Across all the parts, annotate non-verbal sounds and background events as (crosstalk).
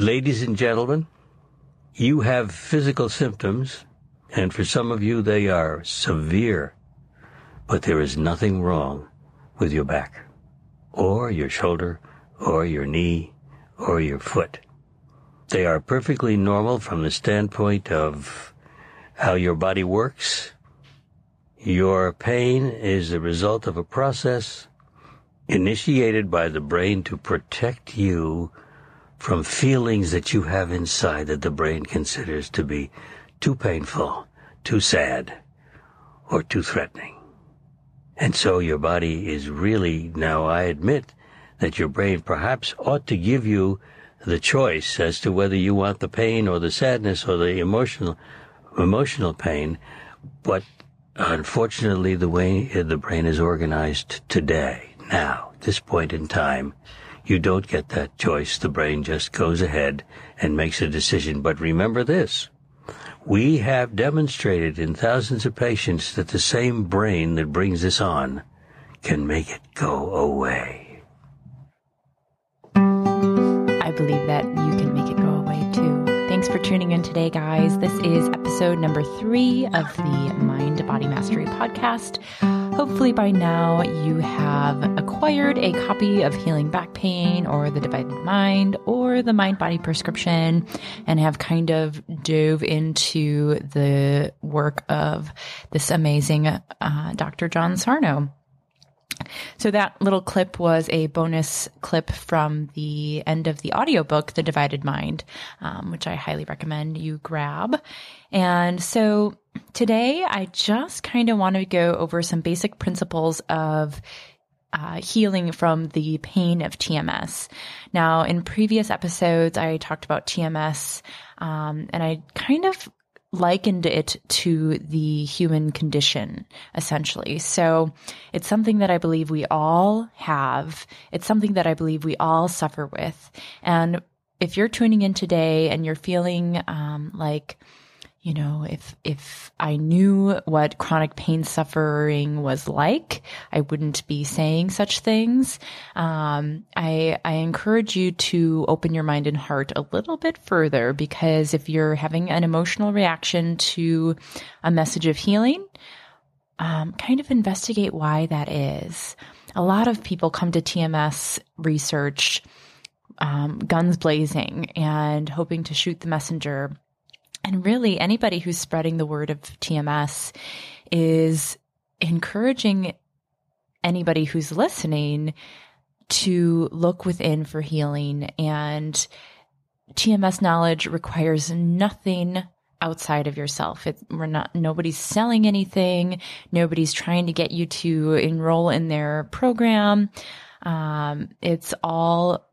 ladies and gentlemen, you have physical symptoms, and for some of you they are severe, but there is nothing wrong with your back, or your shoulder, or your knee, or your foot. They are perfectly normal from the standpoint of how your body works. Your pain is the result of a process initiated by the brain to protect you from feelings that you have inside that the brain considers to be too painful, too sad, or too threatening. And so your body is really, now I admit that your brain perhaps ought to give you the choice as to whether you want the pain or the sadness or the emotional, emotional pain. But unfortunately, the way the brain is organized today, now, this point in time, you don't get that choice. The brain just goes ahead and makes a decision. But remember this. We have demonstrated in thousands of patients that the same brain that brings this on can make it go away. I believe that you can make it go away too. Thanks for tuning in today, guys. This is episode number three of the Mind Body Mastery podcast. Hopefully, by now, you have acquired a copy of Healing Back Pain or The Divided Mind or the Mind Body Prescription and have kind of dove into the work of this amazing uh, Dr. John Sarno. So that little clip was a bonus clip from the end of the audiobook, The Divided Mind, um, which I highly recommend you grab. And so today I just kind of want to go over some basic principles of uh, healing from the pain of TMS. Now, in previous episodes, I talked about TMS, um, and I kind of likened it to the human condition, essentially. So it's something that I believe we all have. It's something that I believe we all suffer with. And if you're tuning in today and you're feeling um, like, you know, if, if I knew what chronic pain suffering was like, I wouldn't be saying such things. Um, I, I encourage you to open your mind and heart a little bit further because if you're having an emotional reaction to a message of healing, um, kind of investigate why that is. A lot of people come to TMS research, um, guns blazing and hoping to shoot the messenger and really, anybody who's spreading the word of TMS is encouraging anybody who's listening to look within for healing. And TMS knowledge requires nothing outside of yourself. It, we're not, nobody's selling anything. Nobody's trying to get you to enroll in their program. Um, it's all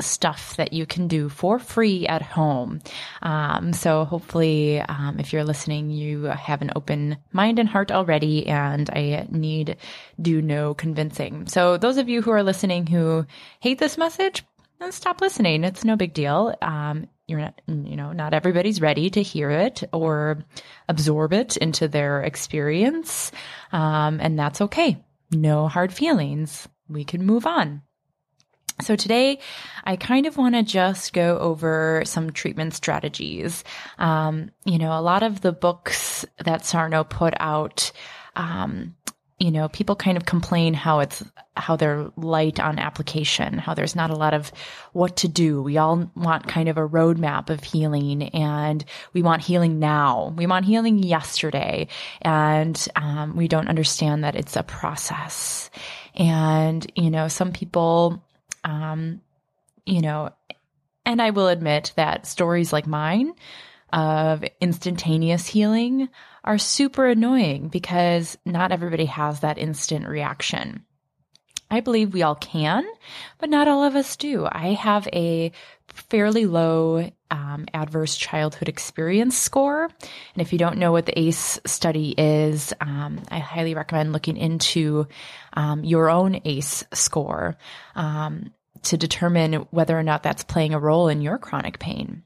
stuff that you can do for free at home. Um, so hopefully, um, if you're listening, you have an open mind and heart already, and I need do no convincing. So those of you who are listening who hate this message, then stop listening. It's no big deal. Um, you're not, you know, not everybody's ready to hear it or absorb it into their experience. Um, and that's okay. No hard feelings. We can move on. So today, I kind of want to just go over some treatment strategies. Um, you know, a lot of the books that Sarno put out, um, you know, people kind of complain how it's how they're light on application, how there's not a lot of what to do. We all want kind of a roadmap of healing, and we want healing now. We want healing yesterday, and um, we don't understand that it's a process. And you know, some people um, you know, and I will admit that stories like mine of instantaneous healing are super annoying because not everybody has that instant reaction. I believe we all can, but not all of us do. I have a fairly low um, adverse childhood experience score. And if you don't know what the ACE study is, um, I highly recommend looking into um, your own ACE score. To determine whether or not that's playing a role in your chronic pain.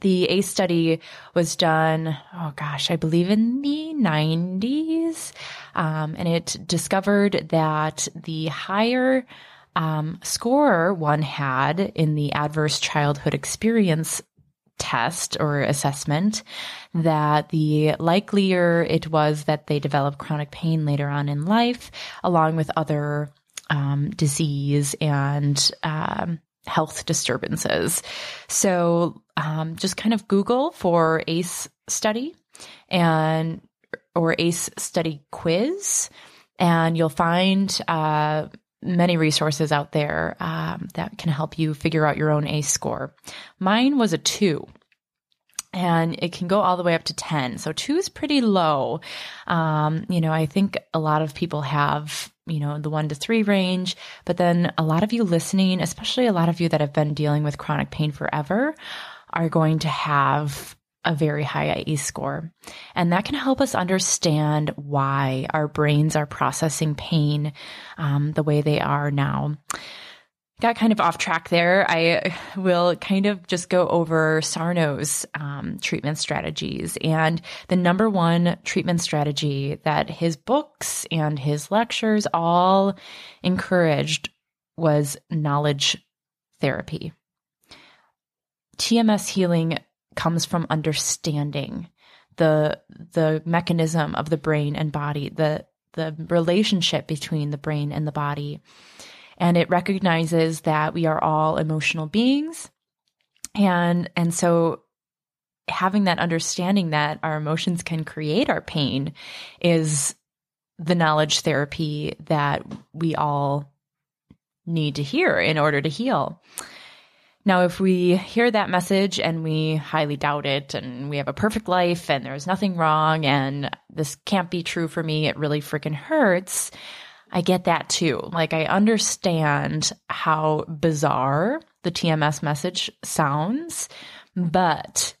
The ACE study was done, oh gosh, I believe in the 90s. Um, and it discovered that the higher um, score one had in the adverse childhood experience test or assessment that the likelier it was that they develop chronic pain later on in life, along with other um, disease and um, health disturbances. So um, just kind of Google for ACE study and or ACE study quiz, and you'll find uh, many resources out there um, that can help you figure out your own ACE score. Mine was a two. And it can go all the way up to 10. So two is pretty low. Um, you know, I think a lot of people have, you know, the one to three range, but then a lot of you listening, especially a lot of you that have been dealing with chronic pain forever, are going to have a very high ACE score. And that can help us understand why our brains are processing pain um, the way they are now. Got kind of off track there. I will kind of just go over Sarno's um, treatment strategies. And the number one treatment strategy that his books and his lectures all encouraged was knowledge therapy. TMS healing comes from understanding the the mechanism of the brain and body, the the relationship between the brain and the body. And it recognizes that we are all emotional beings. And and so having that understanding that our emotions can create our pain is the knowledge therapy that we all need to hear in order to heal. Now, if we hear that message and we highly doubt it and we have a perfect life and there's nothing wrong and this can't be true for me, it really freaking hurts. I get that too. Like, I understand how bizarre the TMS message sounds, but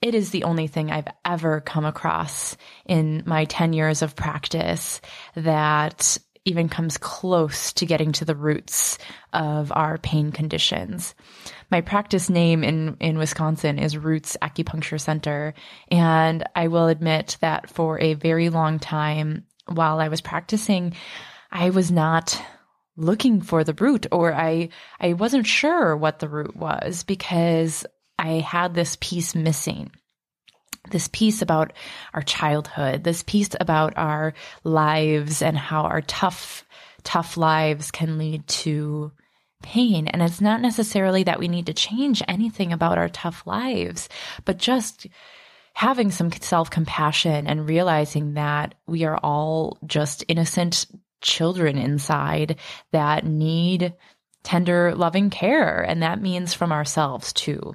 it is the only thing I've ever come across in my 10 years of practice that even comes close to getting to the roots of our pain conditions. My practice name in, in Wisconsin is Roots Acupuncture Center. And I will admit that for a very long time while I was practicing, I was not looking for the root or I, I wasn't sure what the root was because I had this piece missing this piece about our childhood, this piece about our lives and how our tough, tough lives can lead to pain. And it's not necessarily that we need to change anything about our tough lives, but just having some self compassion and realizing that we are all just innocent children inside that need tender, loving care. And that means from ourselves too.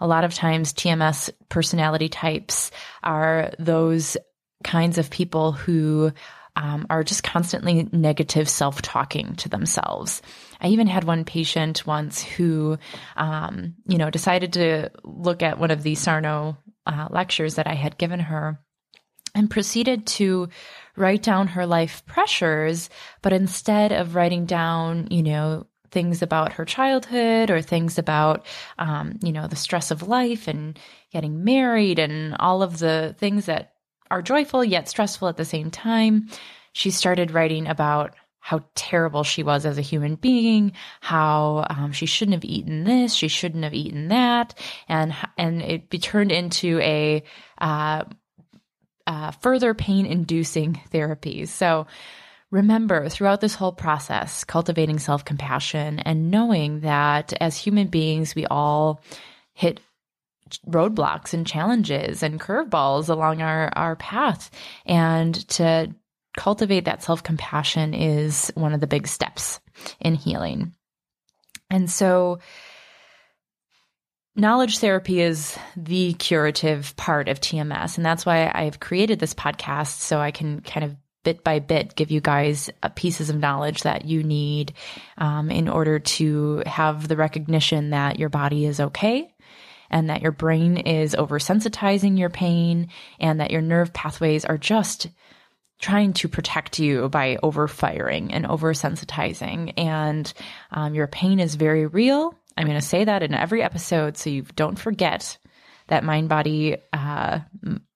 A lot of times, TMS personality types are those kinds of people who um, are just constantly negative self talking to themselves. I even had one patient once who, um, you know, decided to look at one of the Sarno uh, lectures that I had given her and proceeded to write down her life pressures, but instead of writing down, you know, things about her childhood or things about, um, you know, the stress of life and getting married and all of the things that are joyful yet stressful at the same time. She started writing about how terrible she was as a human being, how um, she shouldn't have eaten this, she shouldn't have eaten that, and and it be turned into a uh, uh, further pain-inducing therapies. So remember throughout this whole process, cultivating self compassion and knowing that as human beings, we all hit roadblocks and challenges and curveballs along our, our path. And to cultivate that self compassion is one of the big steps in healing. And so, knowledge therapy is the curative part of TMS. And that's why I've created this podcast so I can kind of bit by bit give you guys pieces of knowledge that you need um, in order to have the recognition that your body is okay and that your brain is oversensitizing your pain and that your nerve pathways are just trying to protect you by overfiring and oversensitizing and um, your pain is very real i'm going to say that in every episode so you don't forget that mind body uh,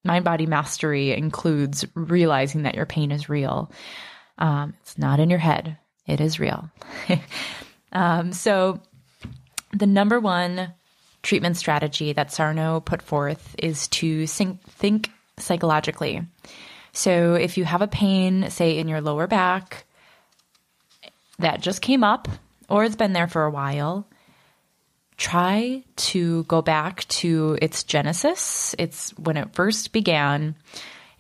mind body mastery includes realizing that your pain is real. Um, it's not in your head. it is real. (laughs) um, so, the number one treatment strategy that Sarno put forth is to think, think psychologically. So, if you have a pain, say in your lower back, that just came up or it's been there for a while, try to go back to its genesis, it's when it first began,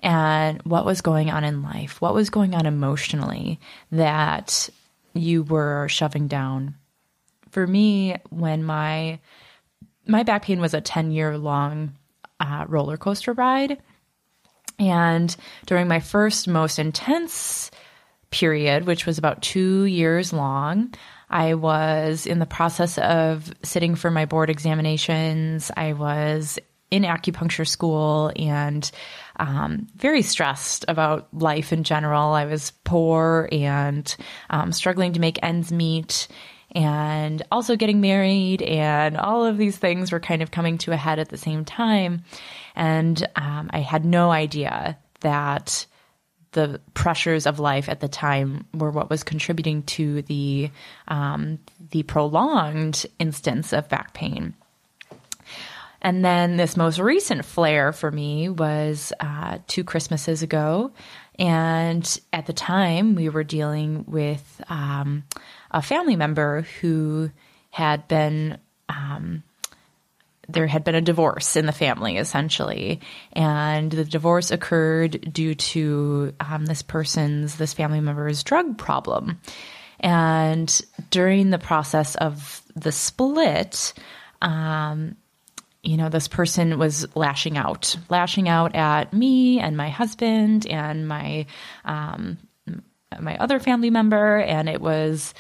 and what was going on in life, what was going on emotionally that you were shoving down. For me, when my my back pain was a 10 year long uh, roller coaster ride. And during my first most intense period, which was about two years long, I was in the process of sitting for my board examinations. I was in acupuncture school and um, very stressed about life in general. I was poor and um, struggling to make ends meet and also getting married and all of these things were kind of coming to a head at the same time. And um, I had no idea that the pressures of life at the time were what was contributing to the um, the prolonged instance of back pain. And then this most recent flare for me was uh, two Christmases ago. And at the time, we were dealing with um, a family member who had been. Um, there had been a divorce in the family, essentially, and the divorce occurred due to um, this person's, this family member's drug problem. And during the process of the split, um, you know, this person was lashing out, lashing out at me and my husband and my um, my other family member, and it was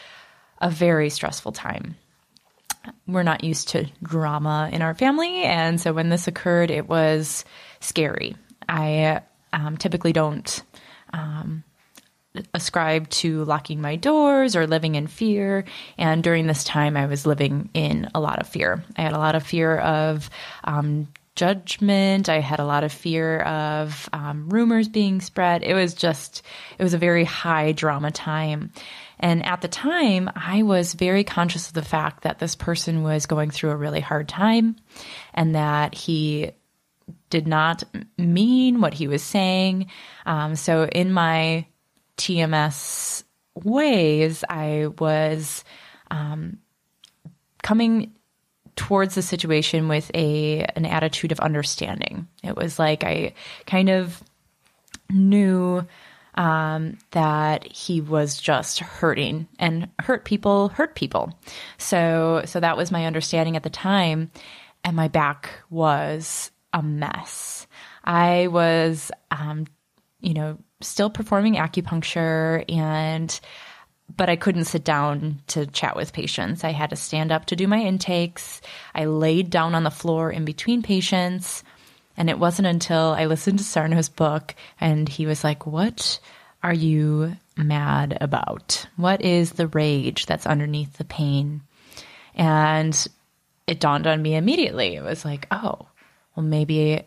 a very stressful time. We're not used to drama in our family, and so when this occurred, it was scary. I um, typically don't um, ascribe to locking my doors or living in fear. And during this time, I was living in a lot of fear. I had a lot of fear of um, judgment. I had a lot of fear of um, rumors being spread. It was just, it was a very high drama time. And at the time, I was very conscious of the fact that this person was going through a really hard time and that he did not mean what he was saying. Um, so in my TMS ways, I was um, coming towards the situation with a an attitude of understanding. It was like I kind of knew um, that he was just hurting and hurt people hurt people. So so that was my understanding at the time, and my back was a mess. I was, um, you know, still performing acupuncture and but I couldn't sit down to chat with patients. I had to stand up to do my intakes. I laid down on the floor in between patients. And it wasn't until I listened to Sarno's book and he was like, What are you mad about? What is the rage that's underneath the pain? And it dawned on me immediately. It was like, Oh, well, maybe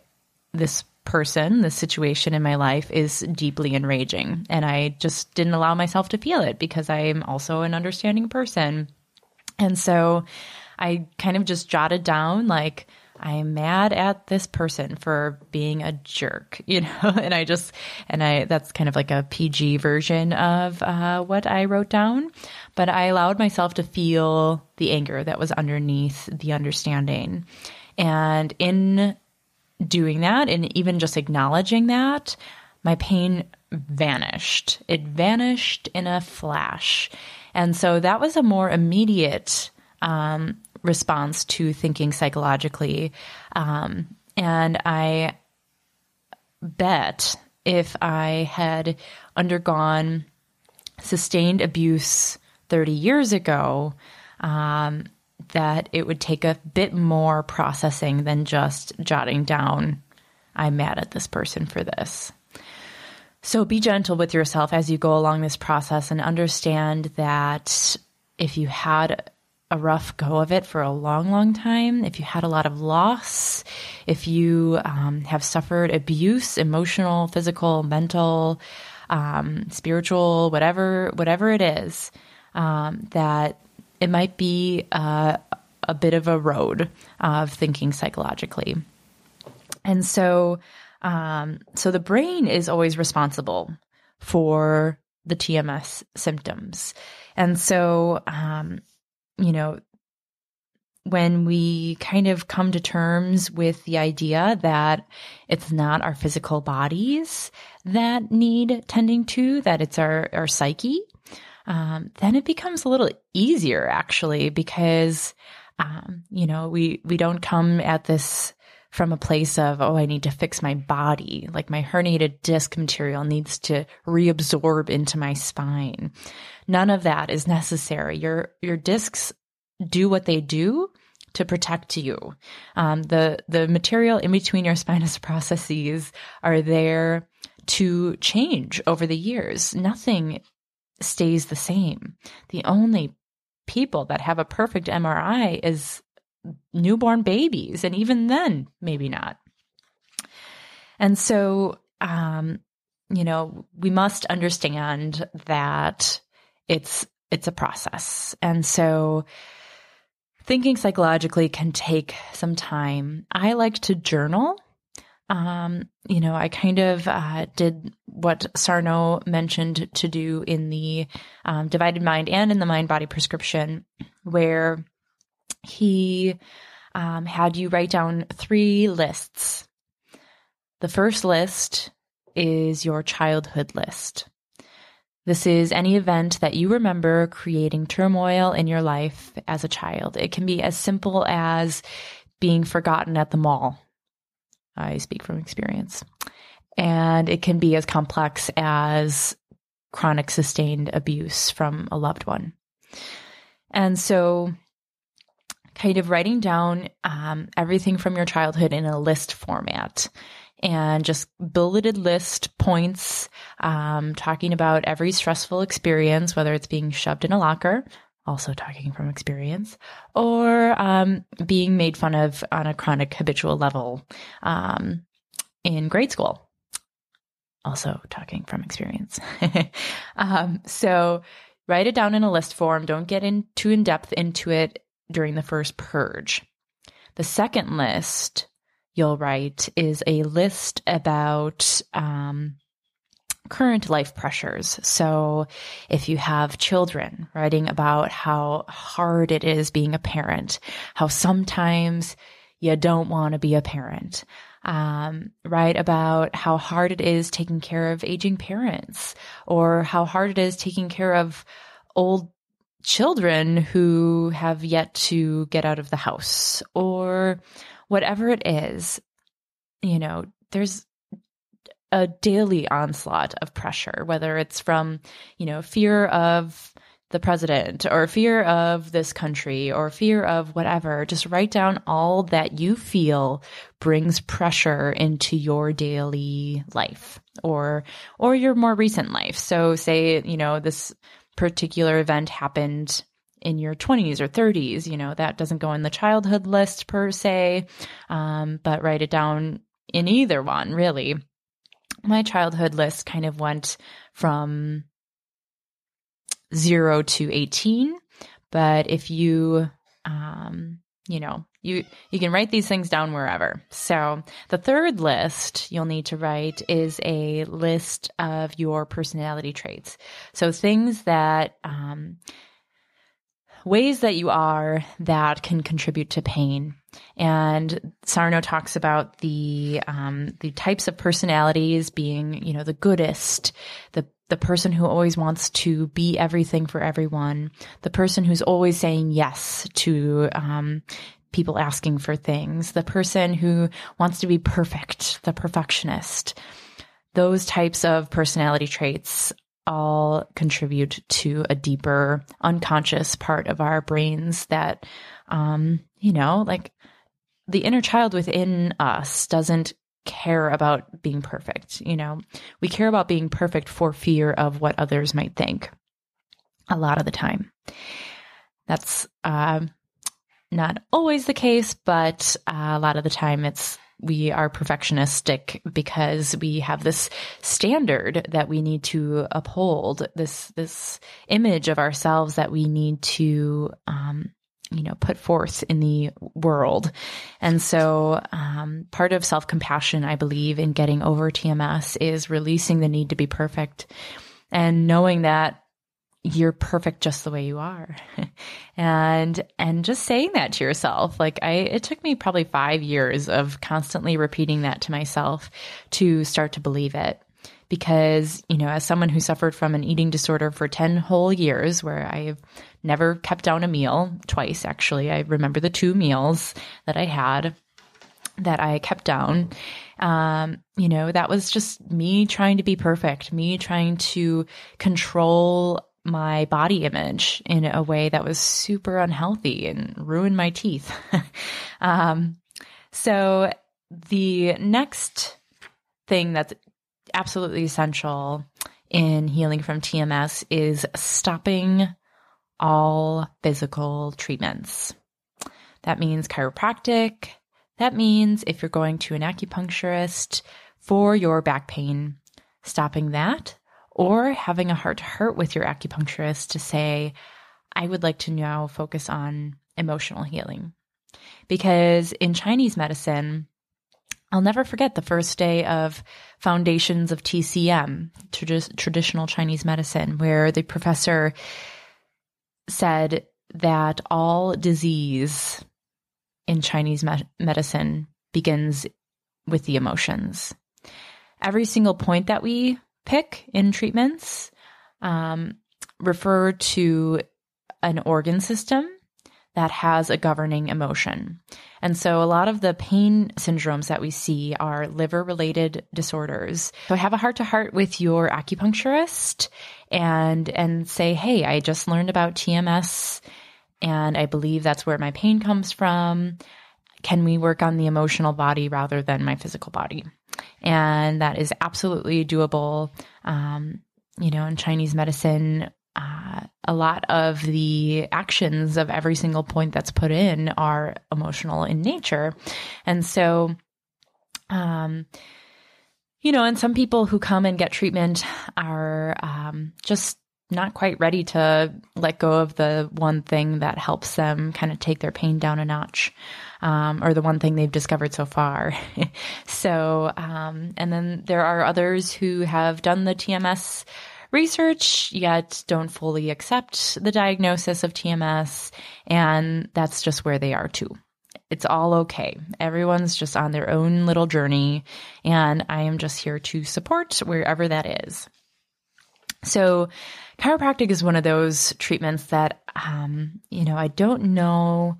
this person, the situation in my life is deeply enraging. And I just didn't allow myself to feel it because I'm also an understanding person. And so I kind of just jotted down, like, I'm mad at this person for being a jerk, (laughs) you know, and I just, and I, that's kind of like a PG version of uh, what I wrote down. But I allowed myself to feel the anger that was underneath the understanding. And in doing that and even just acknowledging that, my pain vanished. It vanished in a flash. And so that was a more immediate um, response to thinking psychologically. Um, and I bet if I had undergone sustained abuse 30 years ago, um, that it would take a bit more processing than just jotting down, I'm mad at this person for this. So be gentle with yourself as you go along this process and understand that if you had a rough go of it for a long, long time, if you had a lot of loss, if you um, have suffered abuse, emotional, physical, mental, um, spiritual, whatever, whatever it is, um, that it might be uh, a bit of a road of thinking psychologically. And so, um, so the brain is always responsible for the TMS symptoms. And so, um, you know, when we kind of come to terms with the idea that it's not our physical bodies that need tending to, that it's our, our psyche, um, then it becomes a little easier actually because, um, you know, we, we don't come at this from a place of, oh, I need to fix my body. Like my herniated disc material needs to reabsorb into my spine. None of that is necessary. Your, your discs do what they do to protect you. Um, the, the material in between your spinous (laughs) processes are there to change over the years. Nothing stays the same. The only people that have a perfect MRI is newborn babies. And even then, maybe not. And so, um, you know, we must understand that it's, it's a process. And so thinking psychologically can take some time. I like to journal. Um, you know, I kind of uh, did what Sarno mentioned to do in the um, divided mind and in the mind body prescription, where he um, had you write down three lists. The first list is your childhood list. This is any event that you remember creating turmoil in your life as a child. It can be as simple as being forgotten at the mall. I speak from experience. And it can be as complex as chronic sustained abuse from a loved one. And so kind of writing down um, everything from your childhood in a list format and just bulleted list points, um, talking about every stressful experience, whether it's being shoved in a locker, also talking from experience, or um, being made fun of on a chronic habitual level um, in grade school. Also talking from experience. (laughs) Um, so write it down in a list form. Don't get in too in depth into it during the first purge. The second list you'll write is a list about um, current life pressures. So if you have children, writing about how hard it is being a parent, how sometimes you don't want to be a parent. Um, write about how hard it is taking care of aging parents or how hard it is taking care of old children who have yet to get out of the house or whatever it is, you know, there's a daily onslaught of pressure, whether it's from, you know, fear of the president or fear of this country or fear of whatever. Just write down all that you feel brings pressure into your daily life or, or your more recent life. So say, you know, this particular event happened in your 20s or 30s, you know, that doesn't go in the childhood list per se, um, but write it down in either one, really. My childhood list kind of went from zero to 18, but if you, um, you know, you you can write these things down wherever. So the third list you'll need to write is a list of your personality traits. So things that um, ways that you are that can contribute to pain. And Sarno talks about the um, the types of personalities being, you know, the goodist, the the person who always wants to be everything for everyone, the person who's always saying yes to um, people asking for things, the person who wants to be perfect, the perfectionist. Those types of personality traits all contribute to a deeper unconscious part of our brains that, um, you know, like the inner child within us doesn't care about being perfect. You know, we care about being perfect for fear of what others might think a lot of the time. That's uh, not always the case, but uh, a lot of the time it's we are perfectionistic because we have this standard that we need to uphold, this this image of ourselves that we need to um, you know put forth in the world and so um, part of self-compassion i believe in getting over tms is releasing the need to be perfect and knowing that you're perfect just the way you are. (laughs) and and just saying that to yourself. Like I it took me probably 5 years of constantly repeating that to myself to start to believe it. Because, you know, as someone who suffered from an eating disorder for 10 whole years where I've never kept down a meal, twice actually. I remember the two meals that I had that I kept down. Um, you know, that was just me trying to be perfect, me trying to control my body image in a way that was super unhealthy and ruined my teeth. (laughs) um, so the next thing that's absolutely essential in healing from TMS is stopping all physical treatments. That means chiropractic. That means if you're going to an acupuncturist for your back pain, stopping that or having a heart to heart with your acupuncturist to say, I would like to now focus on emotional healing. Because in Chinese medicine, I'll never forget the first day of Foundations of TCM, trad- traditional Chinese medicine, where the professor said that all disease in Chinese me- medicine begins with the emotions. Every single point that we pick in treatments um, refer to an organ system that has a governing emotion. And so a lot of the pain syndromes that we see are liver related disorders. So have a heart to heart with your acupuncturist and and say, "Hey, I just learned about TMS and I believe that's where my pain comes from. Can we work on the emotional body rather than my physical body?" and that is absolutely doable. Um, you know, in Chinese medicine, uh, a lot of the actions of every single point that's put in are emotional in nature. And so, um, you know, and some people who come and get treatment are um, just not quite ready to let go of the one thing that helps them kind of take their pain down a notch um, or the one thing they've discovered so far. (laughs) so, um, and then there are others who have done the TMS research yet don't fully accept the diagnosis of TMS, and that's just where they are too. It's all okay. Everyone's just on their own little journey, and I am just here to support wherever that is. So, chiropractic is one of those treatments that, um, you know, I don't know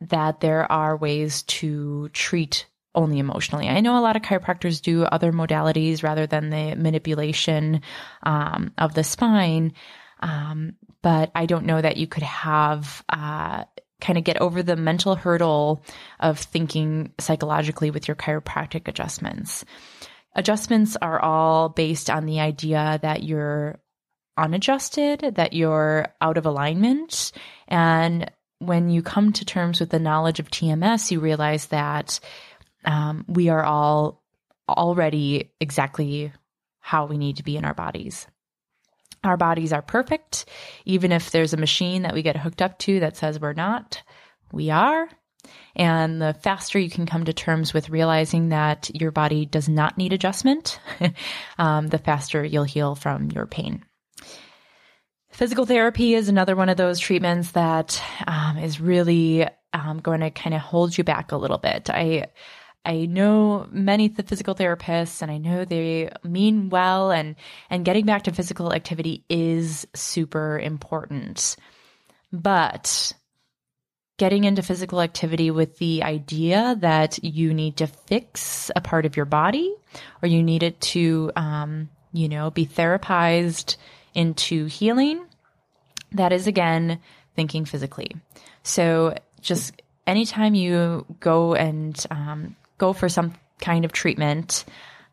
that there are ways to treat only emotionally. I know a lot of chiropractors do other modalities rather than the manipulation um, of the spine, um, but I don't know that you could have uh, kind of get over the mental hurdle of thinking psychologically with your chiropractic adjustments. Adjustments are all based on the idea that you're unadjusted, that you're out of alignment, and when you come to terms with the knowledge of TMS, you realize that um, we are all already exactly how we need to be in our bodies. Our bodies are perfect. Even if there's a machine that we get hooked up to that says we're not, we are. And the faster you can come to terms with realizing that your body does not need adjustment, (laughs) um, the faster you'll heal from your pain. Physical therapy is another one of those treatments that um, is really um, going to kind of hold you back a little bit. I I know many the physical therapists and I know they mean well and and getting back to physical activity is super important. But getting into physical activity with the idea that you need to fix a part of your body or you need it to um, you know be therapized into healing that is again thinking physically. So just anytime you go and um, go for some kind of treatment,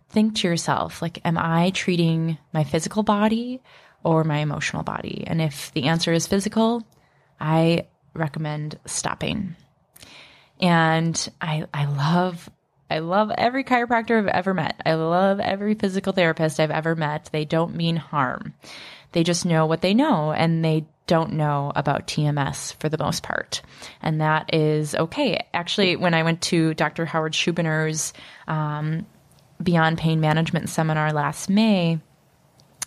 think to yourself, like, am I treating my physical body or my emotional body? And if the answer is physical, I recommend stopping. And I, I love I love every chiropractor I've ever met. I love every physical therapist I've ever met. They don't mean harm. They just know what they know and they don't know about TMS for the most part. And that is okay. Actually, when I went to Dr. Howard Schubiner's um, Beyond Pain Management seminar last May,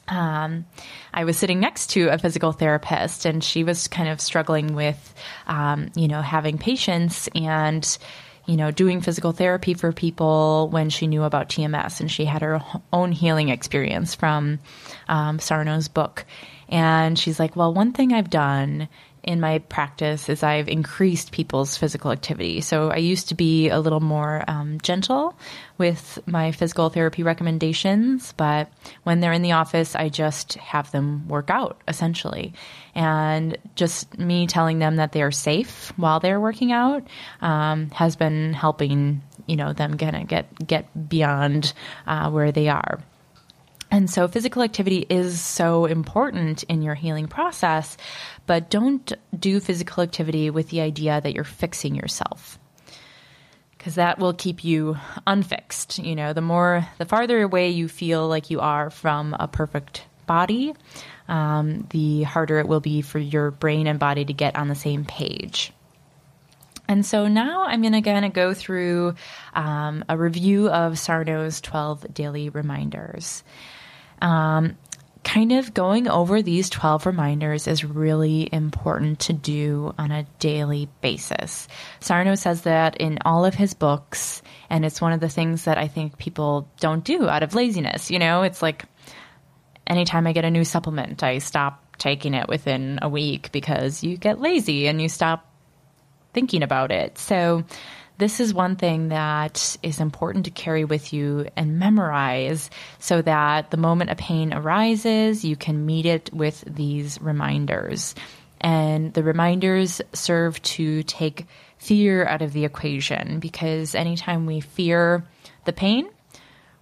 um, I was sitting next to a physical therapist, and she was kind of struggling with, um, you know, having patients and, you know, doing physical therapy for people when she knew about TMS, and she had her own healing experience from um, Sarno's book. And she's like, "Well, one thing I've done in my practice is I've increased people's physical activity. So I used to be a little more um, gentle with my physical therapy recommendations, but when they're in the office, I just have them work out essentially. And just me telling them that they're safe while they're working out um, has been helping, you know, them kind of get get beyond uh, where they are. And so physical activity is so important in your healing process, but don't do physical activity with the idea that you're fixing yourself. Because that will keep you unfixed. You know, the more, the farther away you feel like you are from a perfect body, um, the harder it will be for your brain and body to get on the same page. And so now I'm going to kind of go through um, a review of Sarno's 12 daily reminders. Um, kind of going over these 12 reminders is really important to do on a daily basis. Sarno says that in all of his books, and it's one of the things that I think people don't do out of laziness. You know, it's like anytime I get a new supplement, I stop taking it within a week because you get lazy and you stop thinking about it. So, this is one thing that is important to carry with you and memorize so that the moment a pain arises, you can meet it with these reminders. And the reminders serve to take fear out of the equation because anytime we fear the pain,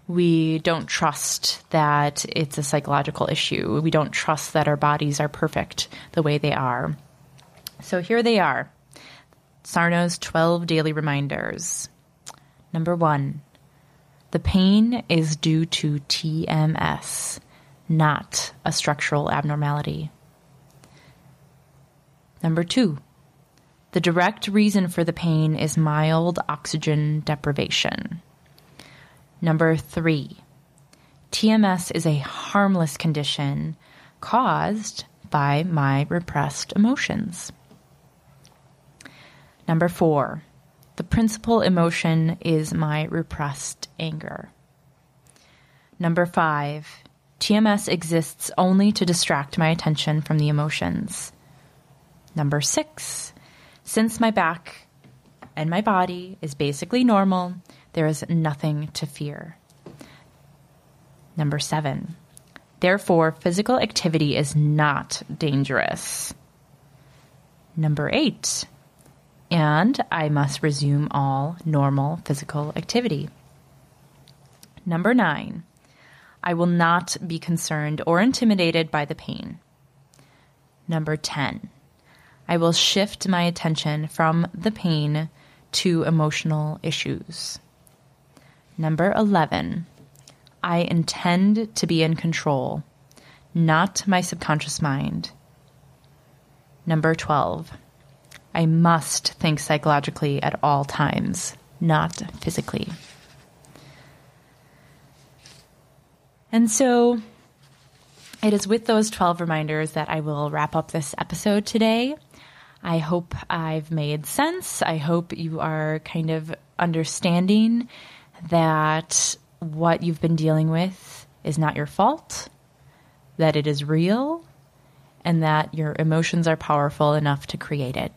we don't trust that it's a psychological issue. We don't trust that our bodies are perfect the way they are. So here they are Sarno's 12 daily reminders. Number one, the pain is due to TMS, not a structural abnormality. Number two, the direct reason for the pain is mild oxygen deprivation. Number three, TMS is a harmless condition caused by my repressed emotions. Number four, the principal emotion is my repressed anger. Number five, TMS exists only to distract my attention from the emotions. Number six, since my back and my body is basically normal, there is nothing to fear. Number seven, therefore, physical activity is not dangerous. Number eight, and I must resume all normal physical activity. Number nine, I will not be concerned or intimidated by the pain. Number 10, I will shift my attention from the pain to emotional issues. Number 11, I intend to be in control, not my subconscious mind. Number 12, I must think psychologically at all times, not physically. And so it is with those 12 reminders that I will wrap up this episode today. I hope I've made sense. I hope you are kind of understanding that what you've been dealing with is not your fault, that it is real, and that your emotions are powerful enough to create it.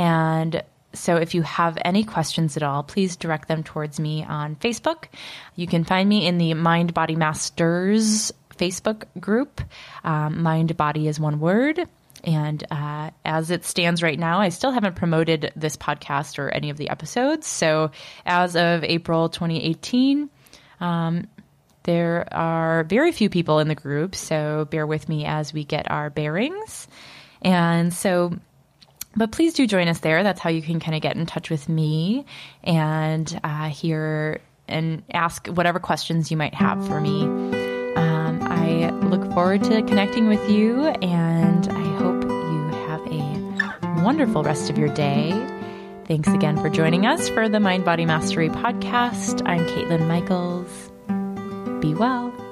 And so if you have any questions at all, please direct them towards me on Facebook. You can find me in the Mind Body Masters Facebook group. Um, Mind Body is one word. And uh, as it stands right now, I still haven't promoted this podcast or any of the episodes. So as of April 2018, um, there are very few people in the group. So bear with me as we get our bearings. And so but please do join us there. That's how you can kind of get in touch with me and uh, hear and ask whatever questions you might have for me. Um, I look forward to connecting with you, and I hope you have a wonderful rest of your day. Thanks again for joining us for the Mind Body Mastery podcast. I'm Katelyn Michaels. Be well.